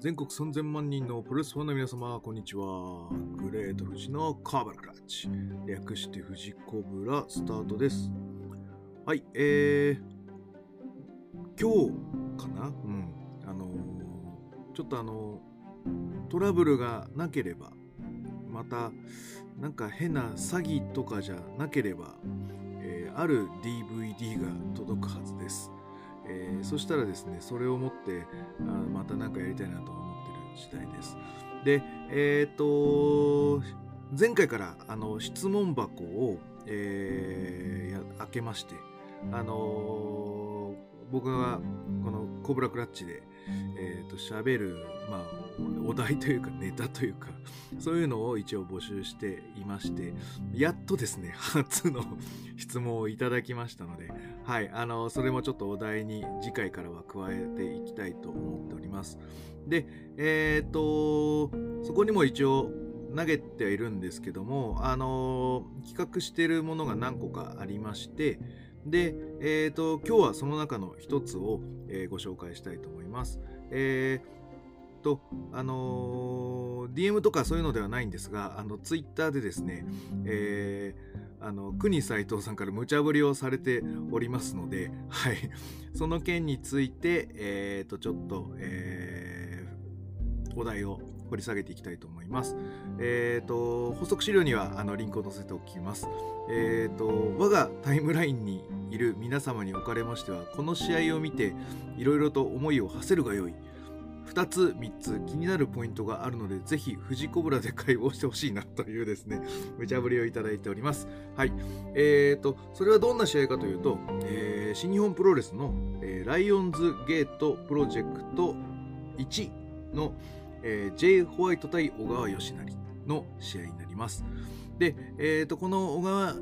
全国3000万人のプロレスファンの皆様、こんにちは。グレート富士のカーバルクラッチ。略して富士コブラスタートです。はい、えー、今日かな？うん。あのー、ちょっとあのー、トラブルがなければ、また、なんか変な詐欺とかじゃなければ、えー、ある DVD が届くはずです。えー、そしたらですね、それを持ってあまた何かやりたいなと思ってる次第です。で、えっ、と、前回からあの質問箱を、えー、開けまして、あのー、僕がこのコブラクラッチで、えっ、ー、と、喋る、まあ、お題というかネタというか、そういうのを一応募集していまして、やっとですね、初の質問をいただきましたので、はい、あの、それもちょっとお題に次回からは加えていきたいと思っております。で、えっ、と、そこにも一応投げてはいるんですけども、あの、企画しているものが何個かありまして、で、えっ、ー、と、今日はその中の一つを、えー、ご紹介したいと思います。えーと、あのー、DM とかそういうのではないんですが、あの、ツイッターでですね、えー、あの、国斎藤さんから無茶ぶりをされておりますので、はい。その件について、えっ、ー、と、ちょっと、えー、お題を掘り下げていきたいと思います。えっ、ー、と、補足資料には、あの、リンクを載せておきます。えっ、ー、と、我がタイムラインにいる皆様におかれましては、この試合を見て、いろいろと思いを馳せるがよい。2つ3つ気になるポイントがあるのでぜひ富士コブラで解剖してほしいなというですね 無茶ぶりをいただいております。はい。えーとそれはどんな試合かというと、えー、新日本プロレスの、えー、ライオンズゲートプロジェクト1の、えー、J ホワイト対小川義成の試合になります。で、えーとこの小川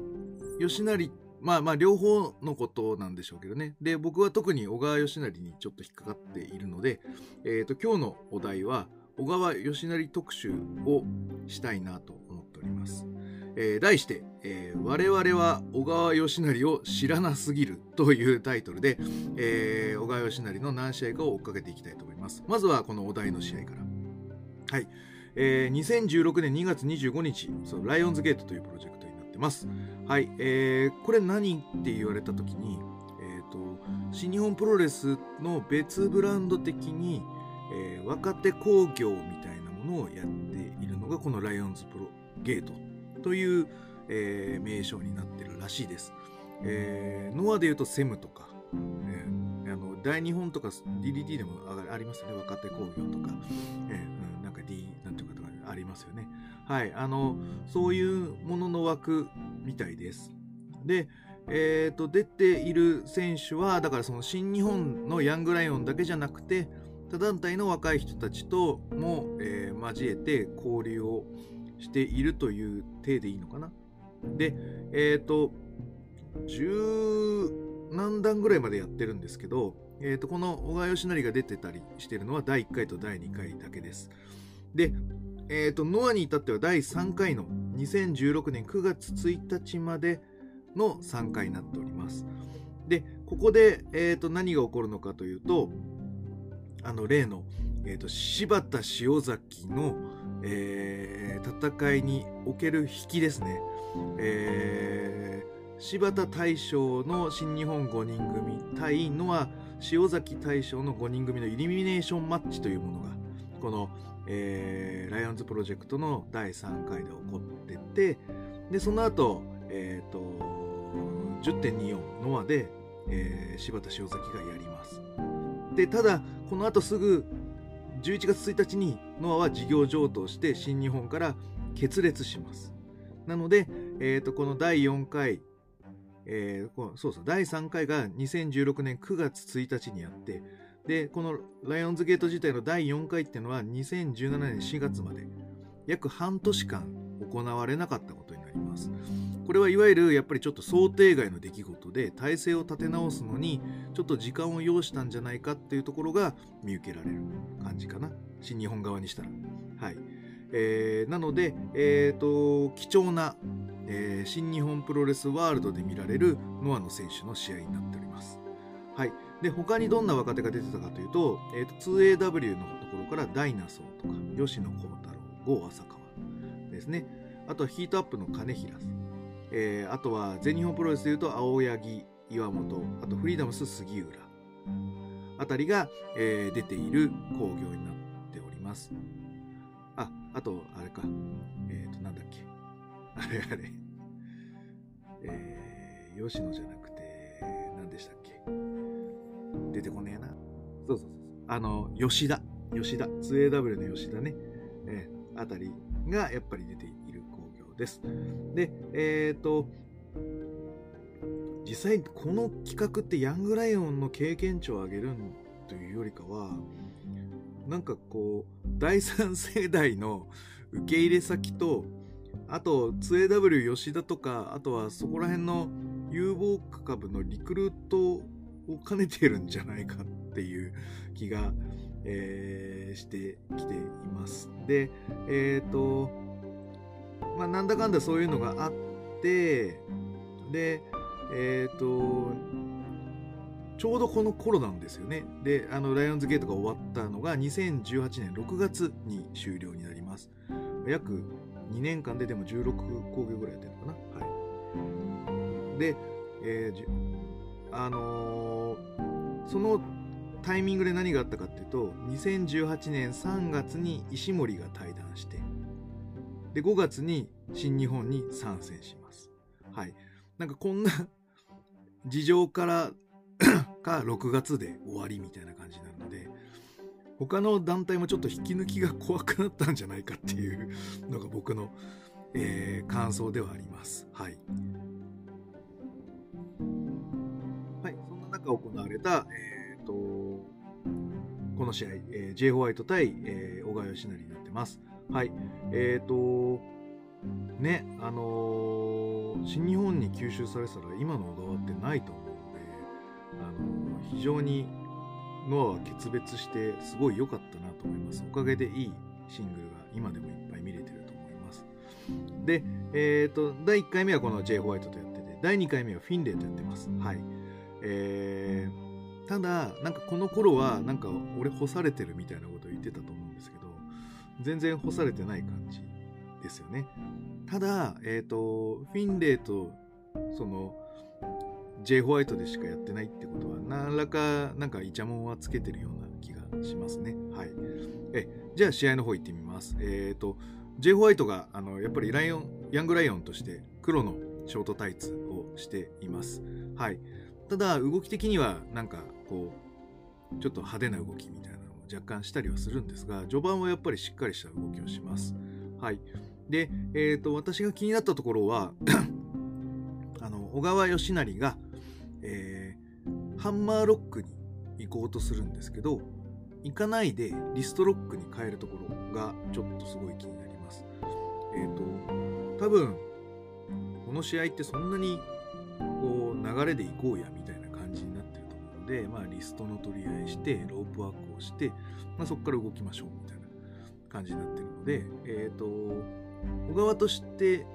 義成まあまあ両方のことなんでしょうけどね。で、僕は特に小川義成にちょっと引っかかっているので、えっ、ー、と、今日のお題は、小川義成特集をしたいなと思っております。えー、題して、えー、我々は小川義成を知らなすぎるというタイトルで、えー、小川義成の何試合かを追っかけていきたいと思います。まずはこのお題の試合から。はい。えー、2016年2月25日、そのライオンズゲートというプロジェクトってます。はい、えー、これ何って言われた時に、えーと、新日本プロレスの別ブランド的に、えー、若手工業みたいなものをやっているのがこのライオンズプロゲートという、えー、名称になってるらしいです。えー、ノアで言うとセムとか、えー、あの大日本とか DDT でもありますよね若手工業とか、えー、なんか D なんていうかありますよね。はい、あの、そういうものの枠みたいです。で、えっ、ー、と、出ている選手は、だからその新日本のヤングライオンだけじゃなくて、他団体の若い人たちとも、えー、交えて交流をしているという体でいいのかな。で、えっ、ー、と、十何段ぐらいまでやってるんですけど、えっ、と、この小川義成が出てたりしてるのは第1回と第2回だけです。で、えっ、ー、と、ノアに至っては第3回の2016年9月1日までの3回になっております。で、ここで、え、ー、と、何が起こるのかというと、あの、例の、え、ー、と、柴田塩崎の、えー、戦いにおける引きですね。えー、柴田大将の新日本5人組対ノア塩崎大将の5人組のイルミネーションマッチというものが、この、えー、ライオンズプロジェクトの第3回で起こってて、で、その後、えっ、ー、と、10.24ノアで、えー、柴田塩崎がやります。で、ただ、この後すぐ、11月1日にノアは事業譲渡して新日本から決裂します。なので、えっ、ー、と、この第4回、えー、そうそう、第3回が2016年9月1日にやって、で、このライオンズゲート自体の第4回っていうのは2017年4月まで約半年間行われなかったことになります。これはいわゆるやっぱりちょっと想定外の出来事で体制を立て直すのにちょっと時間を要したんじゃないかっていうところが見受けられる感じかな。新日本側にしたら。はい。えー、なので、えっ、ー、と、貴重な、えー、新日本プロレスワールドで見られるノアの選手の試合になっております。はい。で、他にどんな若手が出てたかというと、えっ、と、2AW のところからダイナソーとか、吉野幸太郎、郷浅川ですね。あとはヒートアップの金平さん。えー、あとは全日本プロレスでいうと、青柳、岩本、あとフリーダムス杉浦あたりが、えー、出ている工業になっております。あ、あと、あれか。えっ、ー、と、なんだっけ。あれあれ。えー、吉野じゃなくて、何でしたっけ。出てこねえな。そうそうそう。あの、吉田。吉田。2AW の吉田ね。えー、あたりがやっぱり出ている工業です。で、えっ、ー、と、実際この企画ってヤングライオンの経験値を上げるというよりかはなんかこう第三世代の受け入れ先とあと 2AW 吉田とかあとはそこら辺の有望株のリクルートを兼ねてるんじゃないかっていう気が、えー、してきています。で、えっ、ー、と、まあ、なんだかんだそういうのがあって、で、えっ、ー、と、ちょうどこの頃なんですよね。で、あの、ライオンズゲートが終わったのが2018年6月に終了になります。約2年間ででも16工業ぐらいやってるのかな。はい。で、えー、あのー、そのタイミングで何があったかっていうと、2018年3月に石森が対談して、で、5月に新日本に参戦します。はい。なんかこんな事情から か6月で終わりみたいな感じなので他の団体もちょっと引き抜きが怖くなったんじゃないかっていうのが僕の、えー、感想ではあります。はい、そんな中行われた、えーと、この試合、えー、J. ホワイト対、えー、小川義成になってます。はい。えっ、ー、と、ね、あのー、新日本に吸収されてたら今の小川ってないと思うので、あのー、非常にノアは決別してすごい良かったなと思います。おかげでいいシングルが今でもいっぱい見れてると思います。で、えっ、ー、と、第1回目はこの J. ホワイトとやってて、第2回目はフィンレイとやってます。はい。えー、ただ、なんかこの頃は、なんか俺干されてるみたいなことを言ってたと思うんですけど、全然干されてない感じですよね。ただ、えっ、ー、と、フィンレイと、その、J. ホワイトでしかやってないってことは、何らか、なんかイチャモンはつけてるような気がしますね。はい。え、じゃあ試合の方行ってみます。えっ、ー、と、J. ホワイトが、あの、やっぱりライオン、ヤングライオンとして黒のショートタイツをしています。はい。ただ、動き的には、なんか、こう、ちょっと派手な動きみたいなのを若干したりはするんですが、序盤はやっぱりしっかりした動きをします。はい。で、えっ、ー、と、私が気になったところは あの、小川義成が、えー、ハンマーロックに行こうとするんですけど、行かないでリストロックに変えるところがちょっとすごい気になります。えっ、ー、と、多分、この試合ってそんなにこう流れで行こうやみで、まあリストの取り合いして、ロープワークをして、まあそこから動きましょうみたいな感じになってるので、えっ、ー、と、小川として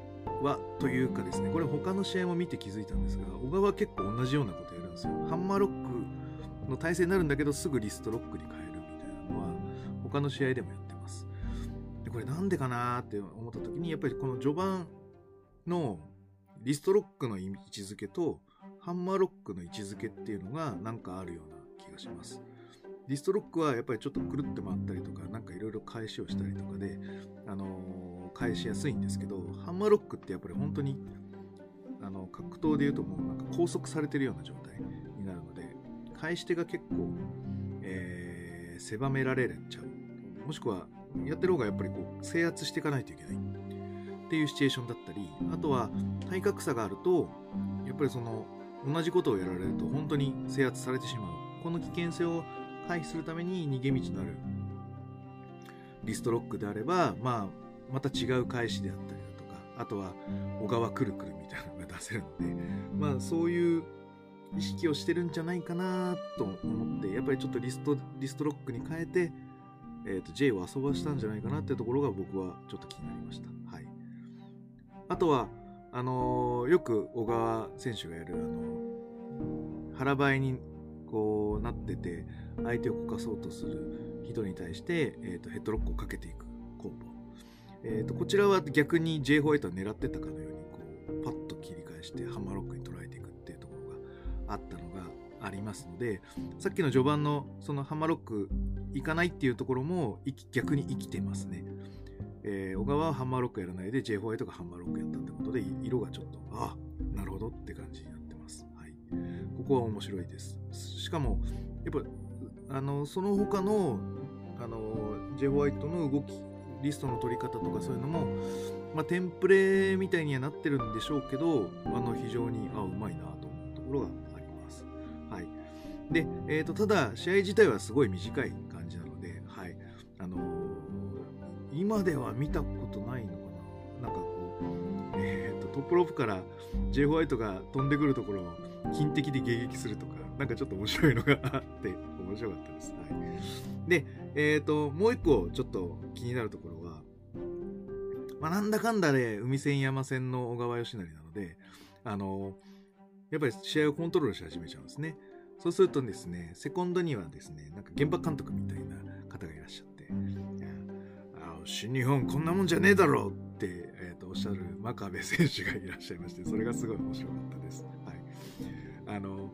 はというかですね、これ他の試合も見て気づいたんですが、小川は結構同じようなことやるんですよ。ハンマーロックの体勢になるんだけど、すぐリストロックに変えるみたいなのは、他の試合でもやってます。でこれなんでかなって思った時に、やっぱりこの序盤のリストロックの位置づけと、ハンマーロックの位置づけっていうのがなんかあるような気がします。ディストロックはやっぱりちょっとくるって回ったりとか、なんかいろいろ返しをしたりとかで、あのー、返しやすいんですけど、ハンマーロックってやっぱり本当に、あの、格闘で言うともうなんか拘束されてるような状態になるので、返し手が結構、えー、狭められちゃう。もしくは、やってる方がやっぱりこう、制圧していかないといけないっていうシチュエーションだったり、あとは体格差があると、やっぱりその、同じことをやられると本当に制圧されてしまう。この危険性を回避するために逃げ道のあるリストロックであれば、まあ、また違う返しであったりだとか、あとは小川くるくるみたいなのが出せるので、まあそういう意識をしてるんじゃないかなと思って、やっぱりちょっとリスト、リストロックに変えて、えっ、ー、と、J を遊ばしたんじゃないかなってところが僕はちょっと気になりました。はい。あとは、あの、よく小川選手がやる、あの、腹ばいにこうなってて相手をこかそうとする人に対して、えーと、ヘッドロックをかけていくコンボ、えーと、こちらは逆に J ホワイトは狙ってたかのようにこうパッと切り返してハンマーロックに捉えていくっていうところがあったのがありますのでさっきの序盤のそのハンマーロックいかないっていうところも逆に生きてますね。えー、小川はハンマーロックやらないで J ホワイトがハンマーロックやったってことで色がちょっとあなるほどって感じになってます。はい、ここは面白いです。しかもやっぱあのその他のあの J ホワイトの動きリストの取り方とかそういうのも、まあ、テンプレみたいにはなってるんでしょうけどあの非常にあうまいなと思うところがあります。はい、で、えーと、ただ試合自体はすごい短い感じなので、はいあの、今では見たことないのかななんかこう、えーと、トップロープから J ホワイトが飛んでくるところを金的で迎撃するとかなんかちょっと面白いのがあって面白かったです。はい、で、えっ、ー、と、もう一個ちょっと気になるところは、まあ、なんだかんだで、海線山線の小川義成なので、あの、やっぱり試合をコントロールし始めちゃうんですね。そうするとですね、セコンドにはですね、なんか原爆監督みたいな方がいらっしゃって、新日本こんなもんじゃねえだろうって、えーと、おっしゃる真壁選手がいらっしゃいまして、それがすごい面白かったです。はい。あの、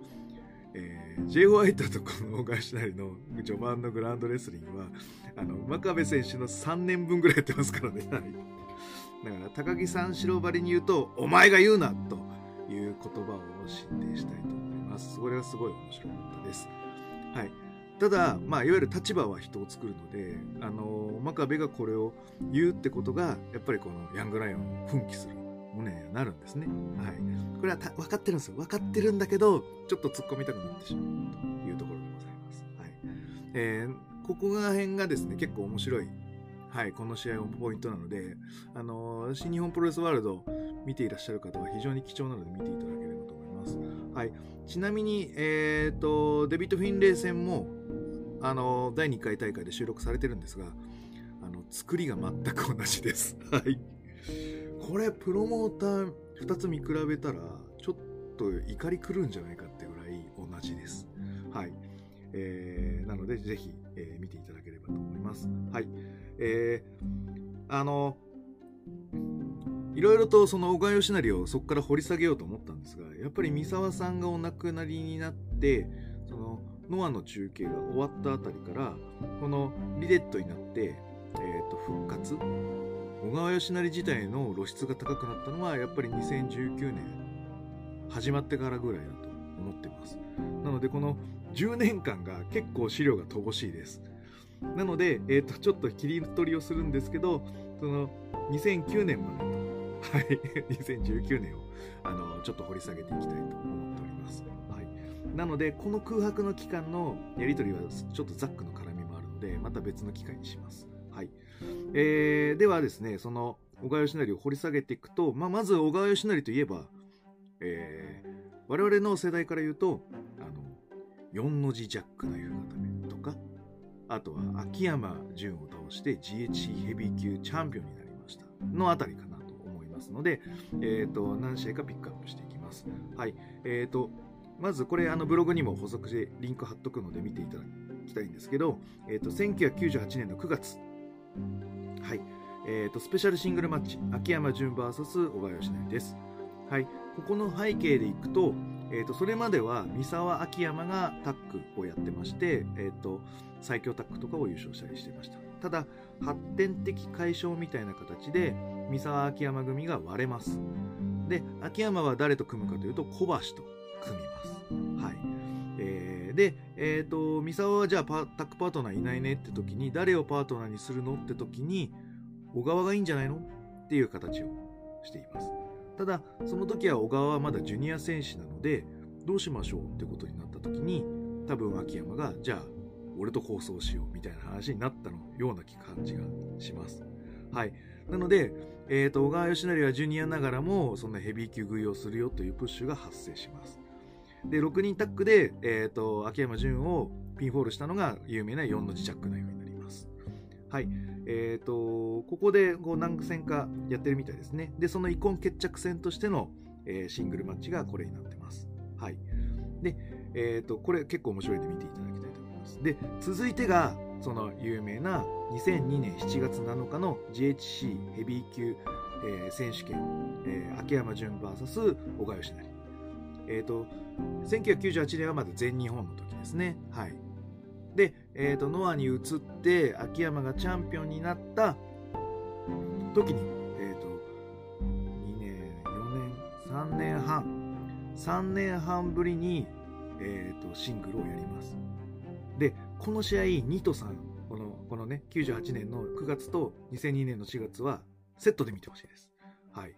えー、J. ホワイトとこの小川しなりの序盤のグランドレスリングは、あの、真壁選手の3年分ぐらいやってますからね。はい。だから、高木三四郎ばりに言うと、お前が言うなという言葉を進呈したいと思います。それはすごい面白かったです。はい。ただ、まあ、いわゆる立場は人を作るので、あの、真壁がこれを言うってことが、やっぱりこのヤングライオンを奮起する胸になるんですね。はい。これは分かってるんですよ。分かってるんだけど、ちょっと突っ込みたくなってしまうというところでございます。はい。えー、ここら辺がですね、結構面白い、はい、この試合のポイントなので、あのー、新日本プロレスワールド見ていらっしゃる方は非常に貴重なので見ていただければと思います。はい。ちなみに、えっ、ー、と、デビッド・フィンレイ戦も、あのー、第2回大会で収録されてるんですが、あの、作りが全く同じです。はい。これプロモーター2つ見比べたらちょっと怒り狂うんじゃないかってぐらい同じです。はい。えー、なのでぜひ、えー、見ていただければと思います。はい。えー、あの、いろいろとその小川義成をそこから掘り下げようと思ったんですが、やっぱり三沢さんがお亡くなりになって、そのノアの中継が終わったあたりから、このリデットになって、えー、と復活小川義成自体の露出が高くなったのはやっぱり2019年始まってからぐらいだと思ってます。なのでこの10年間が結構資料が乏しいです。なので、えー、とちょっと切り取りをするんですけどその2009年までと、はい、2019年をあのちょっと掘り下げていきたいと思っております、なのでこの空白の期間のやり取りはちょっとザックの絡みもあるのでまた別の機会にしますはいえー、ではですね、その小川義成を掘り下げていくと、まあ、まず小川義成といえば、えー、我々の世代から言うと、あの、四の字ジャックの夕方目とか、あとは秋山純を倒して GHC ヘビー級チャンピオンになりましたのあたりかなと思いますので、えっ、ー、と、何試合かピックアップしていきます。はい。えっ、ー、と、まずこれあのブログにも補足でリンク貼っとくので見ていただきたいんですけど、えっ、ー、と、1998年の9月、はい。えっ、ー、と、スペシャルシングルマッチ、秋山純 VS 小川義成です。はい。ここの背景でいくと、えっ、ー、と、それまでは三沢秋山がタッグをやってまして、えっ、と、最強タッグとかを優勝したりしてました。ただ、発展的解消みたいな形で、三沢秋山組が割れます。で、秋山は誰と組むかというと、小橋と組みます。はい。えー、で、えっ、ー、と、三沢はじゃあパタックパートナーいないねって時に、誰をパートナーにするのって時に、小川がいいんじゃないの？っていう形をしています。ただ、その時は小川はまだジュニア選手なので、どうしましょうってことになった時に、多分秋山が、じゃあ、俺と構想しようみたいな話になったのような感じがします。はい。なので、えっ、ー、と、小川義成はジュニアながらも、そんなヘビー級食いをするよというプッシュが発生します。で、6人タッグで、えっ、ー、と、秋山純をピンフォールしたのが有名な4の磁石ナイフになります。はい。えっ、ー、と、ここでこう何戦かやってるみたいですね。で、その遺恨決着戦としての、えー、シングルマッチがこれになってます。はい。で、えっ、と、これ結構面白いんで見ていただきたいと思います。で、続いてが、その有名な2002年7月7日の GHC ヘビー級、えー選手権、えー秋山純 VS 小川義成。えっ、と、1998年はまだ全日本の時ですね。はい。で、えっ、と、ノアに移って、秋山がチャンピオンになった時に、えっ、と、2年、4年、3年半、3年半ぶりに、えっ、と、シングルをやります。で、この試合、ニトさん、この、このね、98年の9月と2002年の4月は、セットで見てほしいです。はい。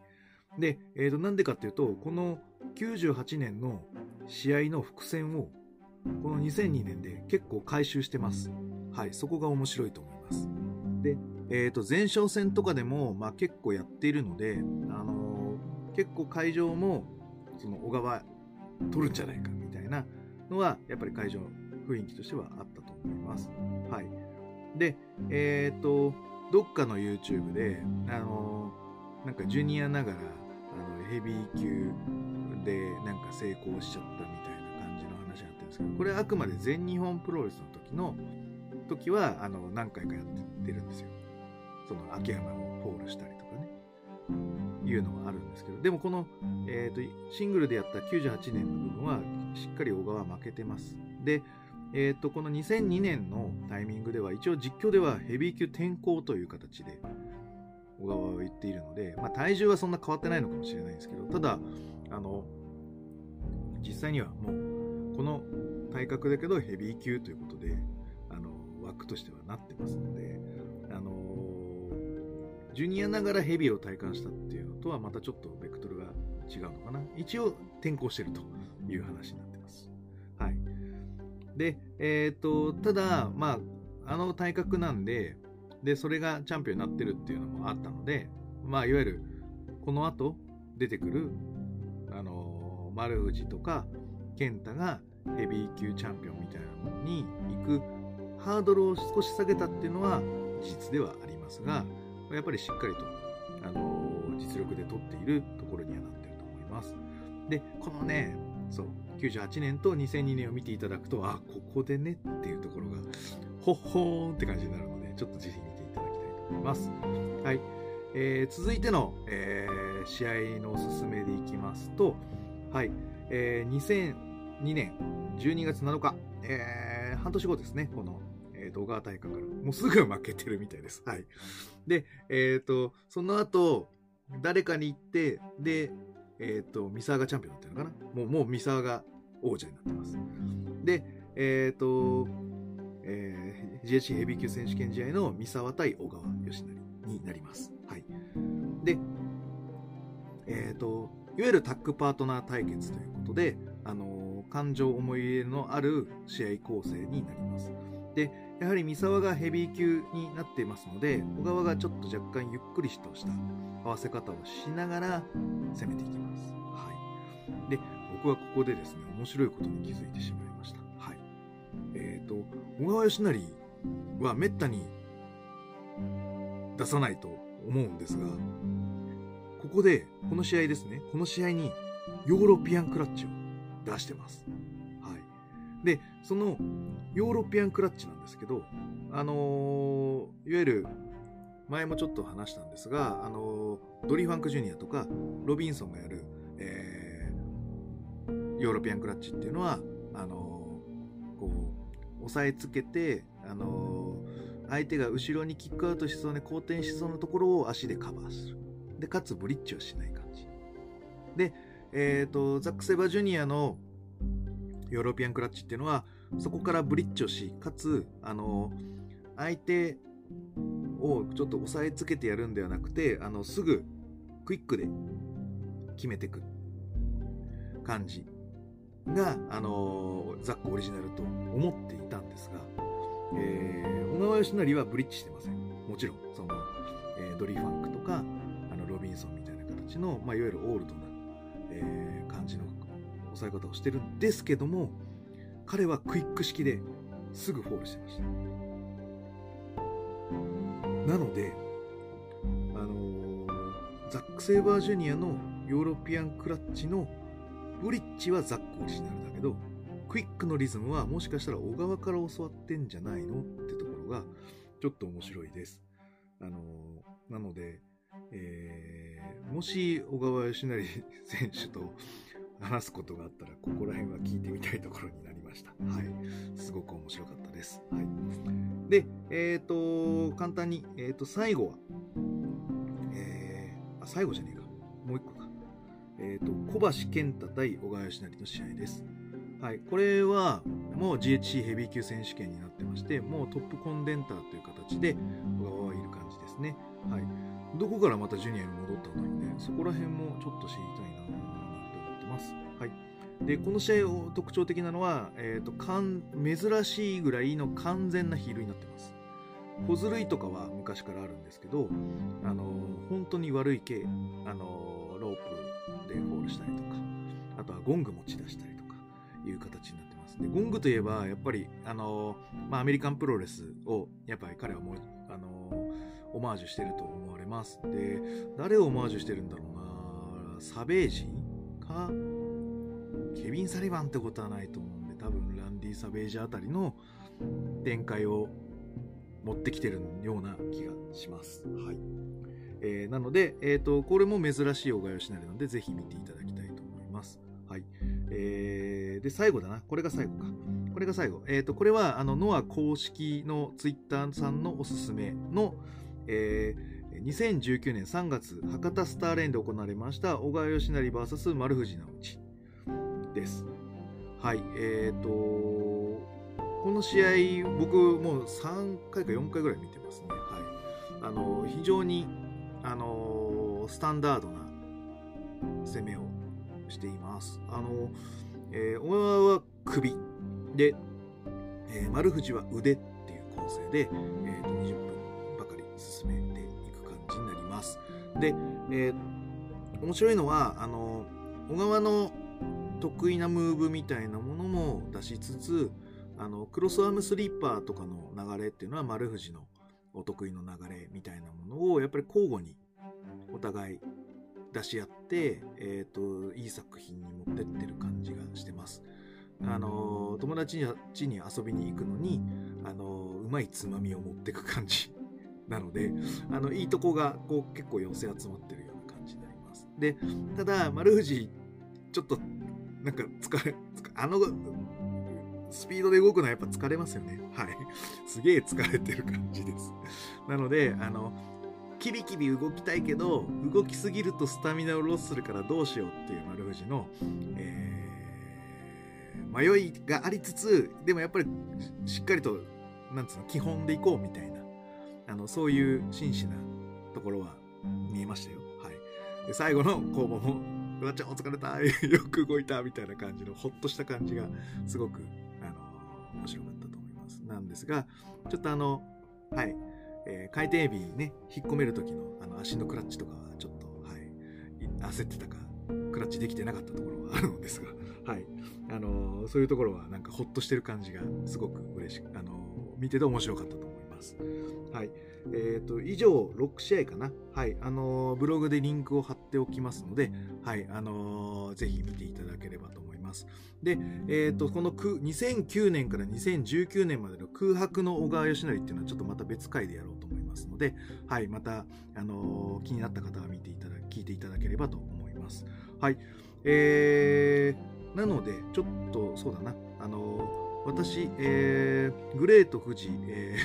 で、えっ、と、なんでかっていうと、この98年の試合の伏線を、この2002年で結構回収してます。はい、そこが面白いと思います。で、えっ、と、前哨戦とかでも、まあ結構やっているので、あのー結構会場も、その小川取るんじゃないかみたいなのは、やっぱり会場雰囲気としてはあったと思います。はい。で、えっ、と、どっかの YouTube で、あのーなんかジュニアながら、ヘビー級でなんか成功しちゃったみたいな感じの話があってるんですけど、これあくまで全日本プロレスの時の、時は、あの、何回かやってるんですよ。その、秋山をフォールしたりとかね、いうのはあるんですけど、でもこの、えっ、と、シングルでやった98年の部分は、しっかり小川負けてます。で、えっ、と、この2002年のタイミングでは、一応実況ではヘビー級転向という形で、小川は言っているので、まあ、体重はそんな変わってないのかもしれないんですけど、ただ、あの、実際にはもう、この体格だけどヘビー級ということで、あの、枠としてはなってますので、あの、ジュニアながらヘビーを体感したっていうのとはまたちょっとベクトルが違うのかな。一応転向してるという話になってます。はい。で、えっ、と、ただ、まあ、あの体格なんで、で、それがチャンピオンになってるっていうのもあったので、まあ、いわゆる、この後出てくる、あのー丸藤とか、健太がヘビー級チャンピオンみたいなのに行くハードルを少し下げたっていうのは事実ではありますが、やっぱりしっかりと、あのー実力で取っているところにはなってると思います。で、このね、そう、98年と2002年を見ていただくと、あ、ここでねっていうところが、ほっほーんって感じになるので、ちょっとぜひいます。はい。えー続いての、えー試合のおすすめでいきますと、はい。えー2002年12月7日、えー半年後ですね、この、えー、動画大会から。もうすぐ負けてるみたいです。はい。で、えっ、と、その後、誰かに行って、で、えっ、と、三沢がチャンピオンだったのかなもう、もう三沢が王者になってます。で、えっ、と、えー GHC ヘビー級選手権試合の三沢対小川義成になります。はい。で、えっ、と、いわゆるタッグパートナー対決ということで、あのー感情思い入れのある試合構成になります。で、やはり三沢がヘビー級になっていますので、小川がちょっと若干ゆっくりとした合わせ方をしながら攻めていきます。はい。で、僕はここでですね、面白いことに気づいてしまいました。えっ、と、小川良成はめったに出さないと思うんですが、ここで、この試合ですね、この試合にヨーロピアンクラッチを出してます。はい。で、そのヨーロピアンクラッチなんですけど、あのーいわゆる、前もちょっと話したんですが、あのードリー・ファンク・ジュニアとか、ロビンソンがやる、えーヨーロピアンクラッチっていうのは、あの、押さえつけて、あのー相手が後ろにキックアウトしそうで後転しそうなところを足でカバーする。で、かつブリッジをしない感じ。で、えっ、と、ザック・セバジュニアのヨーロピアンクラッチっていうのは、そこからブリッジをし、かつ、あの、相手をちょっと押さえつけてやるんではなくて、あの、すぐクイックで決めていく感じが、あの、ザックオリジナルと思っていたんですが、えー、小川良成はブリッジしてません。もちろん、その、えードリー・ファンクとか、あの、ロビンソンみたいな形の、まあ、いわゆるオールドな、えー感じの抑え方をしてるんですけども、彼はクイック式ですぐフォールしてました。なので、あのーザック・セイバージュニアのヨーロピアンクラッチのブリッジはザックオリジナルだけど、クイックのリズムはもしかしたら小川から教わってんじゃないのってところがちょっと面白いです。あのなので、えー、もし小川義成選手と話すことがあったら、ここら辺は聞いてみたいところになりました。はい。すごく面白かったです。はい。で、えっ、ー、と、簡単に、えっ、ー、と、最後は、えー、あ、最後じゃねえか。もう一個か。えっ、ー、と、小橋健太対小川義成の試合です。はい。これは、もう GHC ヘビー級選手権になってまして、もうトップコンデンターという形で小川はいる感じですね。はい。どこからまたジュニアに戻ったんだろうね。そこら辺もちょっと知りたいなって思ってます。はい。で、この試合を特徴的なのは、えっ、ー、と、かん、珍しいぐらいの完全なヒールになってます。小ずるいとかは昔からあるんですけど、あの、本当に悪い系、あの、ロープしたりとか、あとはゴング持ち出したりとか、いう形になってます。で、ゴングといえば、やっぱり、あの、まあ、アメリカンプロレスを、やっぱり彼はもう、あの、オマージュしてると思われます。で、誰をオマージュしてるんだろうなサベージかケビン・サリバンってことはないと思うんで、多分ランディ・サベージあたりの展開を持ってきてるような気がします。はい。えー、なので、えっ、ー、と、これも珍しい小川義成なので、ぜひ見ていただきたいと思います。はい。えー、で、最後だな。これが最後か。これが最後。えっ、ー、と、これは、あの、ノア公式のツイッターさんのおすすめの、えー、2019年3月、博多スターレーンで行われました、小川義成 VS 丸藤直樹です。はい、えっ、ー、と、この試合、僕もう3回か4回ぐらい見てますね。はい。あの、非常に、あの、スタンダードな攻めをしています。あの、えー、小川は首で、えー、丸藤は腕っていう構成で、えーと、20分ばかり進めていく感じになります。で、えー、面白いのは、あの、小川の得意なムーブみたいなものも出しつつ、あの、クロスアームスリーパーとかの流れっていうのは丸藤のお得意の流れみたいなものをやっぱり交互にお互い出し合って、えっ、ー、と、いい作品に持ってってる感じがしてます。あの、友達に家に遊びに行くのに、あの、うまいつまみを持ってく感じ なので、あの、いいとこがこう結構寄せ集まってるような感じになります。で、ただ、丸藤、ちょっと、なんか疲れ、あの、スピードで動くのはやっぱ疲れますよね。はい。すげえ疲れてる感じです。なので、あの、キビキビ動きたいけど、動きすぎるとスタミナをロスするからどうしようっていう丸藤の、えー、迷いがありつつ、でもやっぱりしっかりと、なんつうの、基本でいこうみたいなあの、そういう真摯なところは見えましたよ。はい。で、最後の工房も、うわちゃんお疲れた、よく動いた、みたいな感じの、ほっとした感じが、すごく、なんですが、ちょっとあの、はい、えー、回転エビね、引っ込める時の、あの、足のクラッチとかは、ちょっと、はい、焦ってたか、クラッチできてなかったところはあるのですが、はい。あのそういうところはなんかほっとしてる感じがすごく嬉しく、あの見てて面白かったと思います。はい。えっ、ー、と、以上6試合かな。はい。あのー、ブログでリンクを貼っておきますので、はい。あのー、ぜひ見ていただければと思います。で、えっ、と、この2009年から2019年までの空白の小川義成っていうのはちょっとまた別回でやろうと思いますので、はい。また、あの気になった方は見ていただ、聞いていただければと思います。はい。えー、なので、ちょっと、そうだな。あの私、えー、グレート富士、え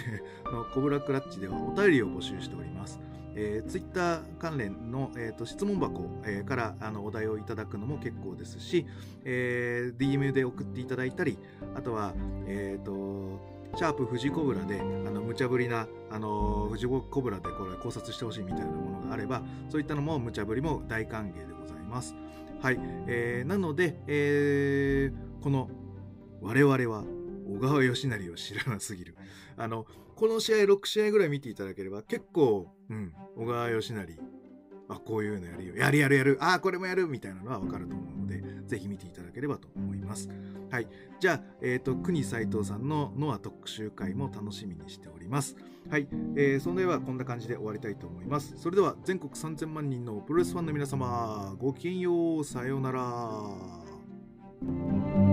ー、のコブラクラッチではお便りを募集しております。えー、ツイッター関連の、えーと、質問箱、えー、からあのお題をいただくのも結構ですし、えー、DM で送っていただいたり、あとは、えーと、シャープ富士コブラで、あの無茶ぶりな、あの富士コブラでこれ考察してほしいみたいなものがあれば、そういったのも無茶ぶりも大歓迎でございます。はい。えー、なので、えー、この我々は小川義成を知らなすぎる。あの、この試合6試合ぐらい見ていただければ結構、うん、小川義成、あ、こういうのやるよ。やるやるやる。あ、これもやるみたいなのはわかると思うので、ぜひ見ていただければと思います。はい。じゃあ、えっ、ー、と、国斎藤さんのノア特集会も楽しみにしております。はい。えー、それではこんな感じで終わりたいと思います。それでは全国3000万人のプロレスファンの皆様、ごきげんよう。さようなら。